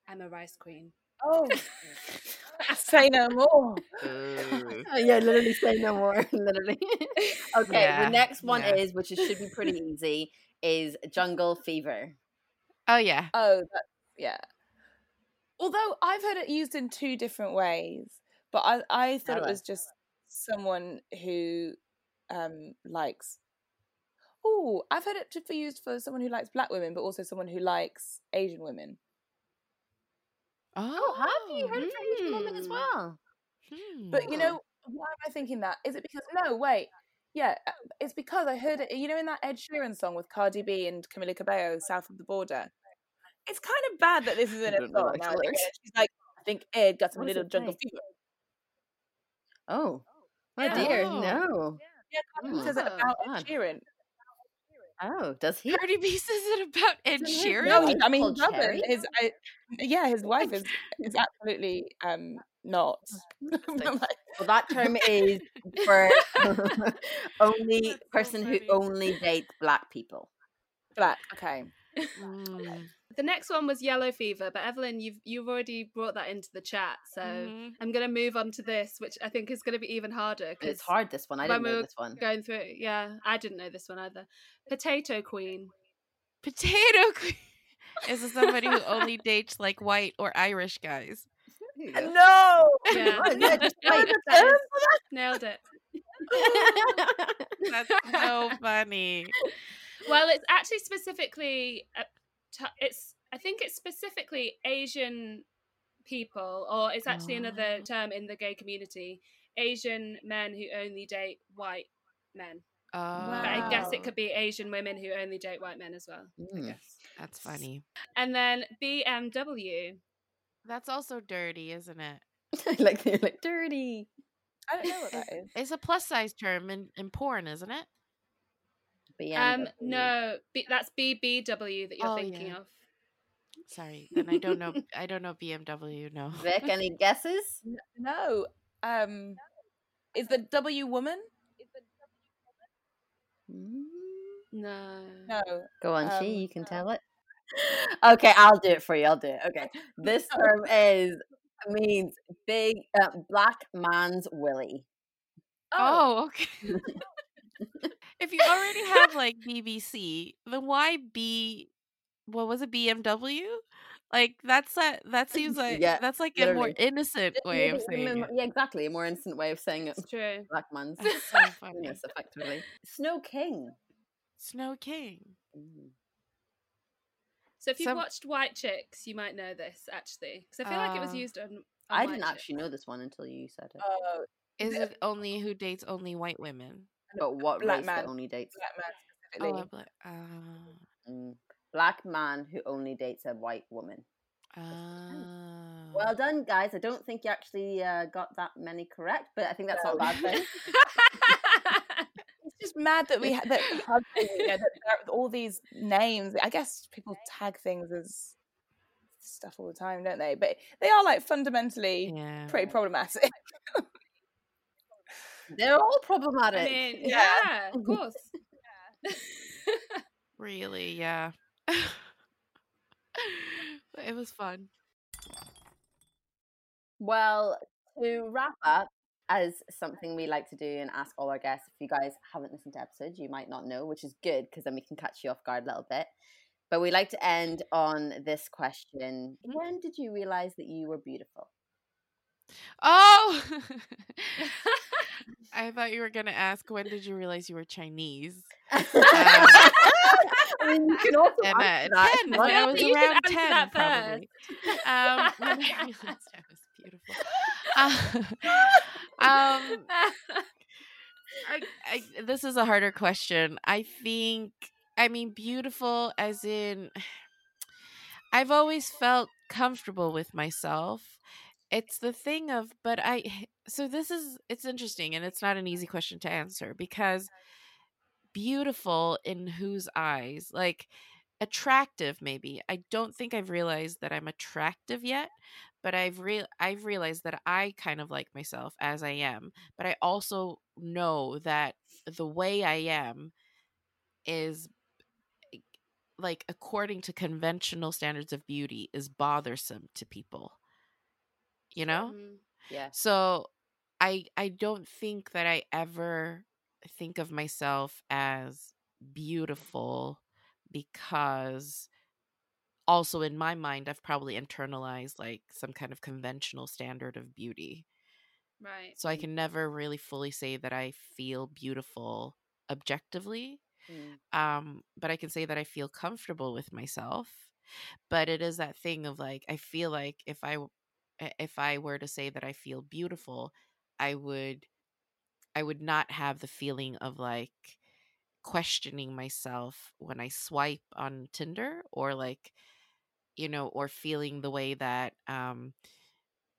"I'm a rice queen." Oh, say no more. Oh, yeah, literally say no more. literally. okay, Yeah, the next one yeah. is, which is, should be pretty easy, is jungle fever. Oh yeah. Oh, that, yeah. Although I've heard it used in two different ways, but I I thought it was just someone who um likes. Oh, I've heard it to be used for someone who likes black women, but also someone who likes Asian women. Oh, Oh, have you heard it from Asian woman as Hmm. well? But you Hmm. know, why am I thinking that? Is it because no, wait, yeah, uh, it's because I heard it. You know, in that Ed Sheeran song with Cardi B and Camila Cabello, "South of the Border." It's kind of bad that this is in I a don't know song. those Now I think. Ed- she's like, I think Ed got some little it jungle say? fever. Oh, oh Yeah. dear, Oh. no. Yeah, Cardi B Oh, says it Oh, about Ed Sheeran. Oh, does he? Cardi B says it about Ed Sheeran. No, I mean, he called doesn't. His, I, yeah, his wife is is absolutely um not. Interesting. Well, that term is for only That's so person who only dates black people. Black. Okay. Mm. The next one was yellow fever, but Evelyn, you've you've already brought that into the chat, so Mhm. I'm gonna move on to this, which I think is gonna be even harder because It's hard. This one. I didn't know this one. going through it. Yeah, I didn't know this one either. Potato Queen. Potato Queen is this somebody who only dates like white or Irish guys. There you go. No. Yeah. Oh, yeah, just That wait. nailed it. That's so funny. Well, it's actually specifically uh, t- it's I think it's specifically Asian people, or it's actually another Oh. term in the gay community. Asian men who only date white men. Oh, But I guess it could be Asian women who only date white men as well. I Mm. guess. That's funny. And then BMW. That's also dirty, isn't it? like they're like dirty. I don't know what that is. It's a plus size term in, in porn, isn't it? Um, no, B- that's BBW that you're Oh, thinking yeah. of. Sorry, and I don't know. I don't know BMW. No. Vick, any guesses? No. Um, is the W woman? No. No. Go on, Um, she. You can tell it. Okay, I'll do it for you. I'll do it. Okay, this term is means big uh, black man's willy. Oh, okay. if you already have like BBC, then why B? What was it? BMW? Like that's that. That seems like Yeah, that's like a more innocent way of Yeah, saying it. Yeah, exactly. A more innocent way of saying it. It's true. Black man's so funny. effectively. Snow King. Snow King. Mm. So if you've Some- watched White Chicks, you might know this actually, because I feel like it was Uh, used on. on I White didn't Chicks. actually know this one until you said it. Oh, Is it only who dates only white women? but what black race man. that only dates? black man Oh, specifically. a black. Uh, Mm. Black man who only dates a white woman. uh, Well done, guys. I don't think you actually uh, got that many correct, but I think that's not a bad thing. It's just mad that we ha- that, husband, you know, that there are all these names. I guess people tag things as stuff all the time, don't they? But they are like fundamentally yeah. pretty problematic. They're all I problematic. mean, Yeah. yeah, of course. Really, yeah. But it was fun. Well, to wrap up, as something we like to do and ask all our guests, if you guys haven't listened to episodes, you might not know, which is good because then we can catch you off guard a little bit. But we like to end on this question When did you realize that you were beautiful? Oh, I thought you were gonna ask when did you realize you were Chinese? I mean, you can also And uh, that ten, when I was around answer ten, that probably. Um, beautiful. Uh, um, I, I, this is a harder question. I think, I mean, beautiful as in, I've always felt comfortable with myself. It's the thing of, but I, so this is, it's interesting and it's not an easy question to answer because beautiful in whose eyes? Like, attractive maybe i don't think i've realized that i'm attractive yet but i've real i've realized that i kind of like myself as i am but i also know that the way i am is like according to conventional standards of beauty is bothersome to people you know Mm. Yeah. so i i don't think that i ever think of myself as beautiful because also in my mind i've probably internalized like some kind of conventional standard of beauty Right. so i can never really fully say that i feel beautiful objectively Mm. um but i can say that i feel comfortable with myself but it is that thing of like i feel like if i if i were to say that i feel beautiful i would i would not have the feeling of like questioning myself when i swipe on tinder or like you know or feeling the way that um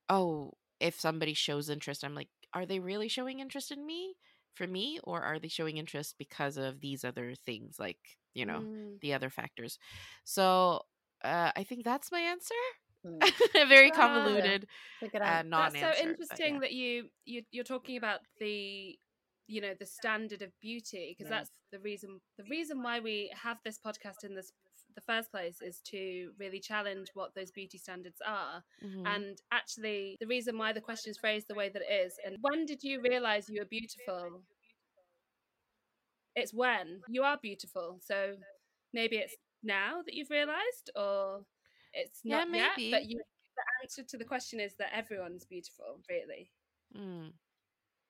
oh if somebody shows interest i'm like are they really showing interest in me for me or are they showing interest because of these other things like you know Mm. the other factors so uh, i think that's my answer Mm. very convoluted uh, answer. non-answer That's so interesting yeah. that you, you you're talking about the you know the standard of beauty because Yeah. that's the reason the reason why we have this podcast in this the first place is to really challenge what those beauty standards are Mhm. and actually the reason why the question is phrased the way that it is and when did you realize you were beautiful it's when you are beautiful so maybe it's now that you've realized or it's Yeah, not yet maybe. but you the answer to the question is that everyone's beautiful really Mm.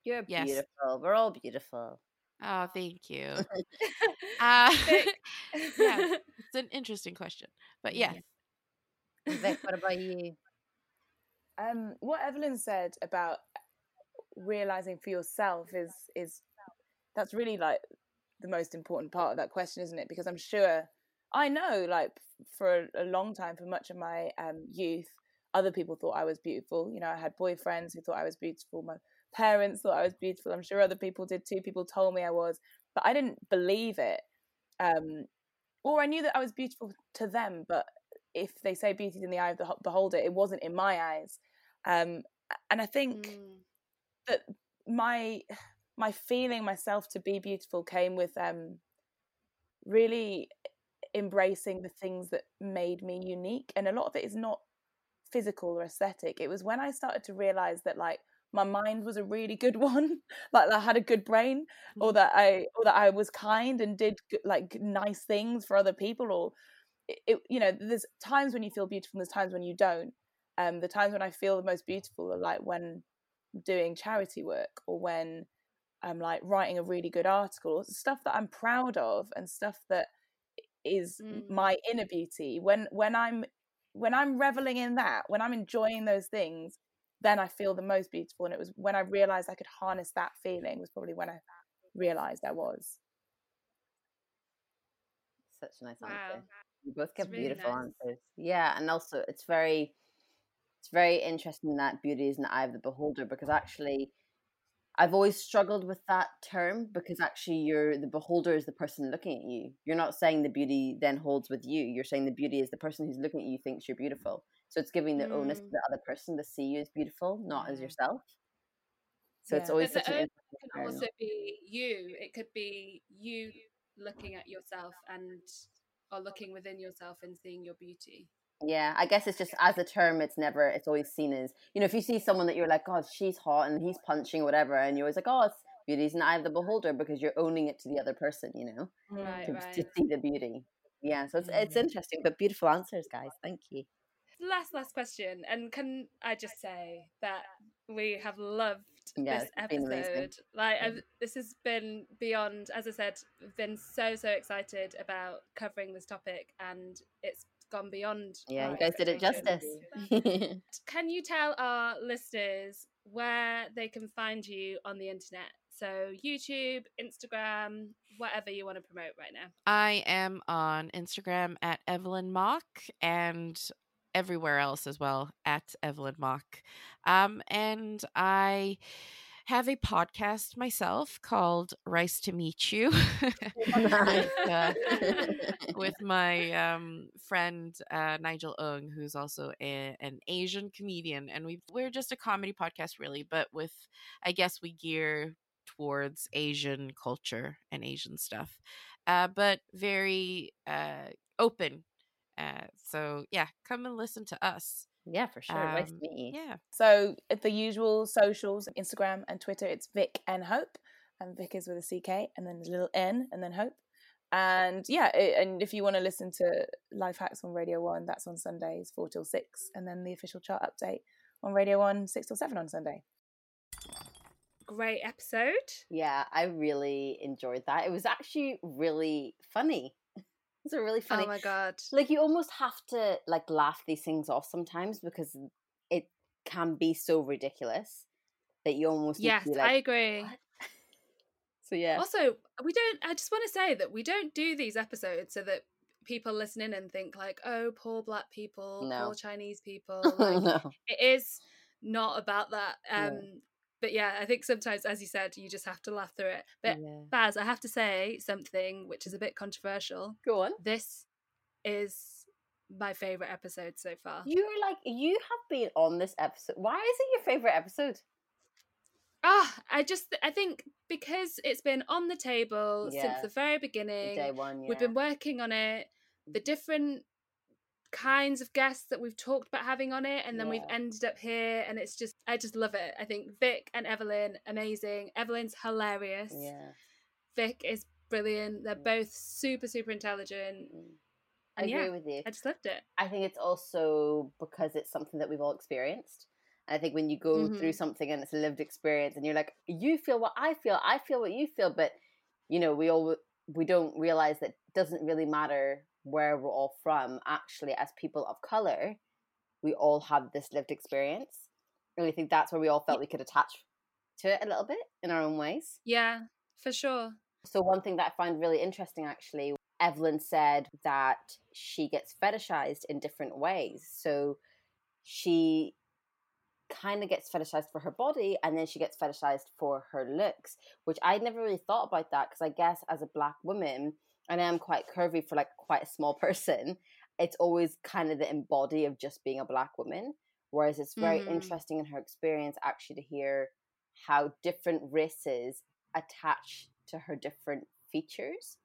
You're Yes. beautiful. We're all beautiful. Oh thank you uh, yeah it's an interesting question but Yeah. yes Vick, what about you? Um, what Evelyn said about realizing for yourself is is that's really like the most important part of that question, isn't it? Because I'm sure I know, like for a, a long time, for much of my um, youth, other people thought I was beautiful. You know, I had boyfriends who thought I was beautiful. My parents thought I was beautiful. I'm sure other people did too. People told me I was, but I didn't believe it. Um, or I knew that I was beautiful to them, but if they say beauty in the eye of the beholder, it wasn't in my eyes. Um, and I think Mm. that my my feeling myself to be beautiful came with um really embracing the things that made me unique and a lot of it is not physical or aesthetic it was when i started to realize that like my mind was a really good one like i had a good brain or that i or that i was kind and did like nice things for other people or it, it you know there's times when you feel beautiful and there's times when you don't um the times when i feel the most beautiful are like when doing charity work or when I'm like writing a really good article, stuff that I'm proud of and stuff that is Mm. my inner beauty. When when I'm when I'm reveling in that, when I'm enjoying those things, then I feel the most beautiful. And it was when I realized I could harness that feeling was probably when I realized I was. Such a nice wow answer. You both give really beautiful nice. answers. Yeah, and also it's very it's very interesting that beauty is in the eye of the beholder because actually I've always struggled with that term because actually you're the beholder is the person looking at you. You're not saying the beauty then holds with you. You're saying the beauty is the person who's looking at you thinks you're beautiful. So it's giving the onus to Mm. the other person to see you as beautiful, not as yourself. So it's always But such an can also be you it could be you looking at yourself and or looking within yourself and seeing your beauty Yeah, I guess it's just as a term, it's never, it's always seen as, you know, if you see someone that you're like, God, she's hot and he's punching or whatever, and you're always like, oh, it's beauty's the eye of the beholder because you're owning it to the other person, you know, right to, right to see the beauty. Yeah, so it's it's Mm. interesting, but beautiful answers, guys. Thank you. Last last question and can i just say that we have loved Yeah, this it's been amazing. episode. Like I've, this has been beyond as i said been so so excited about covering this topic and it's gone beyond Yeah, you guys did it justice. can you tell our listeners where they can find you on the internet? So youtube instagram whatever you want to promote right now. I am on Instagram at Evelyn Mok and everywhere else as well at Evelyn Mok. Um, and I have a podcast myself called Rice to Meet You with, uh, with my um, friend uh, Nigel Ng, who's also a, an Asian comedian. And we we're just a comedy podcast, really, but with, I guess, we gear towards Asian culture and Asian stuff, uh, but very uh, open. Uh, so yeah, come and listen to us. yeah, for sure. nice to Um, meet you. Yeah, So at the usual socials, Instagram and Twitter, it's Vick and Hope. And Vick is with a CK and then there's a little N and then Hope. And yeah, i- and if you want to listen to Life Hacks on Radio 1, that's on Sundays, 4 till 6. And then the official chart update on Radio 1, 6 till 7 on Sunday. great episode Yeah, I really enjoyed that. It was actually really funny. It's a really oh funny. oh my god like you almost have to like laugh these things off sometimes because it can be so ridiculous that you almost yes to be i agree "What?" so yeah Also, we don't. I just want to say that we don't do these episodes so that people listen in and think like, "Oh, poor black people, No. poor Chinese people." Like, no. it is not about that. No. Um, But yeah, I think sometimes, as you said, you just have to laugh through it. But Yeah. Baz, I have to say something which is a bit controversial. Go on. This is my favorite episode so far. You're like you have been on this episode. Why is it your favorite episode? Ah, I just I think because it's been on the table since the very beginning. Day one. Yeah. We've been working on it. The different kinds of guests that we've talked about having on it, and then we've ended up here, and it's just I just love it. I think Vick and Evelyn amazing. Evelyn's hilarious. Yeah. Vick is brilliant. They're Mm. both super super intelligent, Mm. I and agree yeah, with you. I just loved it. I think it's also because it's something that we've all experienced. I think when you go through Mhm. something and it's a lived experience and you're like, you feel what I feel, I feel what you feel, but you know, we all we don't realize that doesn't really matter where we're all from. Actually, as people of color, we all have this lived experience. And I think that's where we all felt we could attach to it a little bit in our own ways. Yeah, for sure. So one thing that I find really interesting actually, Evelyn said that she gets fetishized in different ways. So she kind of gets fetishized for her body and then she gets fetishized for her looks, which I'd never really thought about that because I guess as a black woman, and I'm quite curvy for like quite a small person, it's always kind of the embody of just being a black woman. Whereas it's very Mhm. interesting in her experience actually to hear how different races attach to her different features.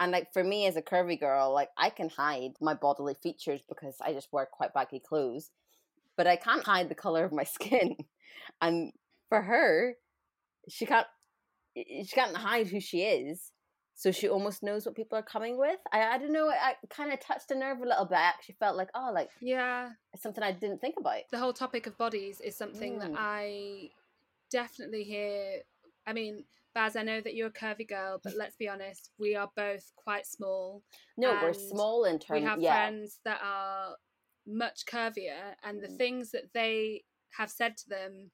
And like for me as a curvy girl, like I can hide my bodily features because I just wear quite baggy clothes, but I can't hide the color of my skin. And for her, she can't she can't hide who she is. So she almost knows what people are coming with. I, I don't know. I kind of touched a nerve a little bit. I actually felt like, oh, like Yeah, it's something I didn't think about. the whole topic of bodies is something that Mm. I definitely hear. I mean, Baz, I know that you're a curvy girl, but let's be honest, we are both quite small. No, we're small in terms. we have yeah, friends that are much curvier, and the Mm. things that they have said to them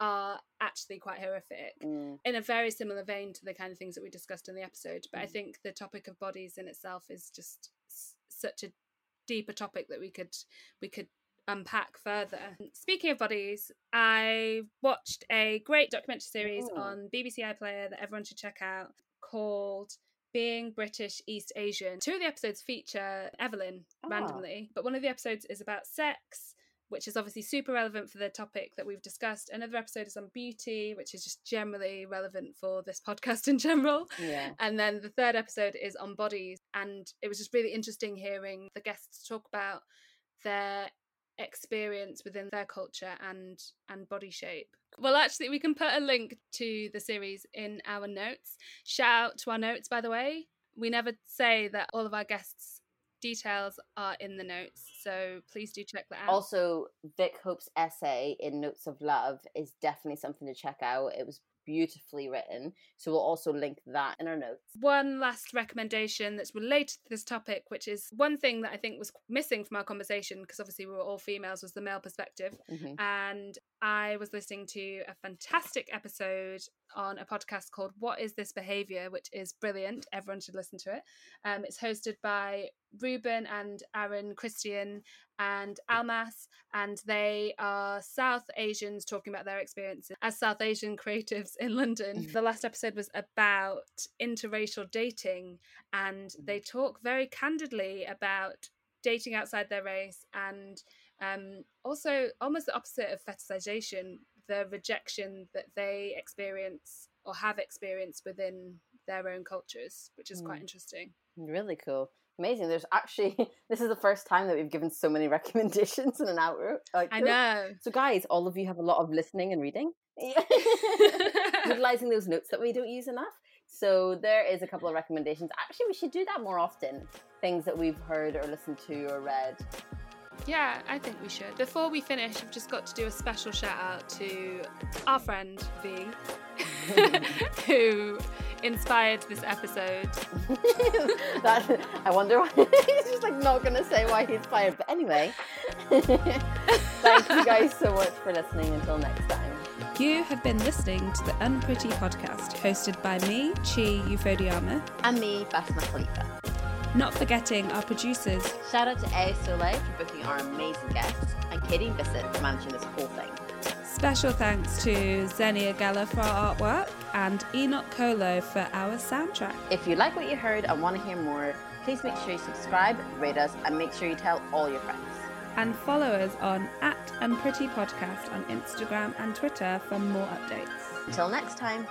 are actually quite horrific. Mm, In a very similar vein to the kind of things that we discussed in the episode, but I Mm. think the topic of bodies in itself is just s- such a deeper topic that we could we could unpack further. Speaking of bodies, I watched a great documentary series Ooh. on BBC iPlayer that everyone should check out called Being British East Asian. Two of the episodes feature Evelyn Ah. randomly, but one of the episodes is about sex, which is obviously super relevant for the topic that we've discussed. Another episode is on beauty, which is just generally relevant for this podcast in general. yeah. And then the third episode is on bodies. And it was just really interesting hearing the guests talk about their experience within their culture and and body shape. Well, actually, we can put a link to the series in our notes. Shout out to our notes, by the way. We never say that all of our guests' details are in the notes, so please do check that out. Also, Vick Hope's essay in Notes of Love is definitely something to check out. It was beautifully written. So we'll also link that in our notes. one last recommendation that's related to this topic, which is one thing that I think was missing from our conversation, because obviously we were all females, was the male perspective. Mhm. And I was listening to a fantastic episode on a podcast called What is This Behavior, which is brilliant. Everyone should listen to it. Um, it's hosted by Ruben and Aaron Christian and Almas, and they are South Asians talking about their experiences as South Asian creatives in London. Mhm. the last episode was about interracial dating, and they talk very candidly about dating outside their race and um, also almost the opposite of fetishization, the rejection that they experience or have experienced within their own cultures, which is quite Mm. interesting. Really cool. Amazing. There's actually, this is the first time that we've given so many recommendations in an outro. Like I know. So, guys, all of you have a lot of listening and reading, utilizing those notes that we don't use enough. So, there is a couple of recommendations. Actually, we should do that more often. Things that we've heard or listened to or read. Yeah, I think we should. Before we finish, we've just got to do a special shout out to our friend V, who inspired this episode. that I wonder why he's just like not gonna say why he's fired. But anyway, thank you guys so much for listening. Until next time. You have been listening to the Unpretty podcast, hosted by me, Chi Euphodiama, And me, Basma Khalifa. not forgetting our producers, Shout out to A Soleil for booking our amazing guests and Katie Bissett for managing this whole thing. Special thanks to Xenia Geller for our artwork and Enoch Colo for our soundtrack. If you like what you heard and want to hear more, please make sure you subscribe, rate us, and make sure you tell all your friends. And follow us on at Unpretty Podcast on Instagram and Twitter for more updates. Until next time.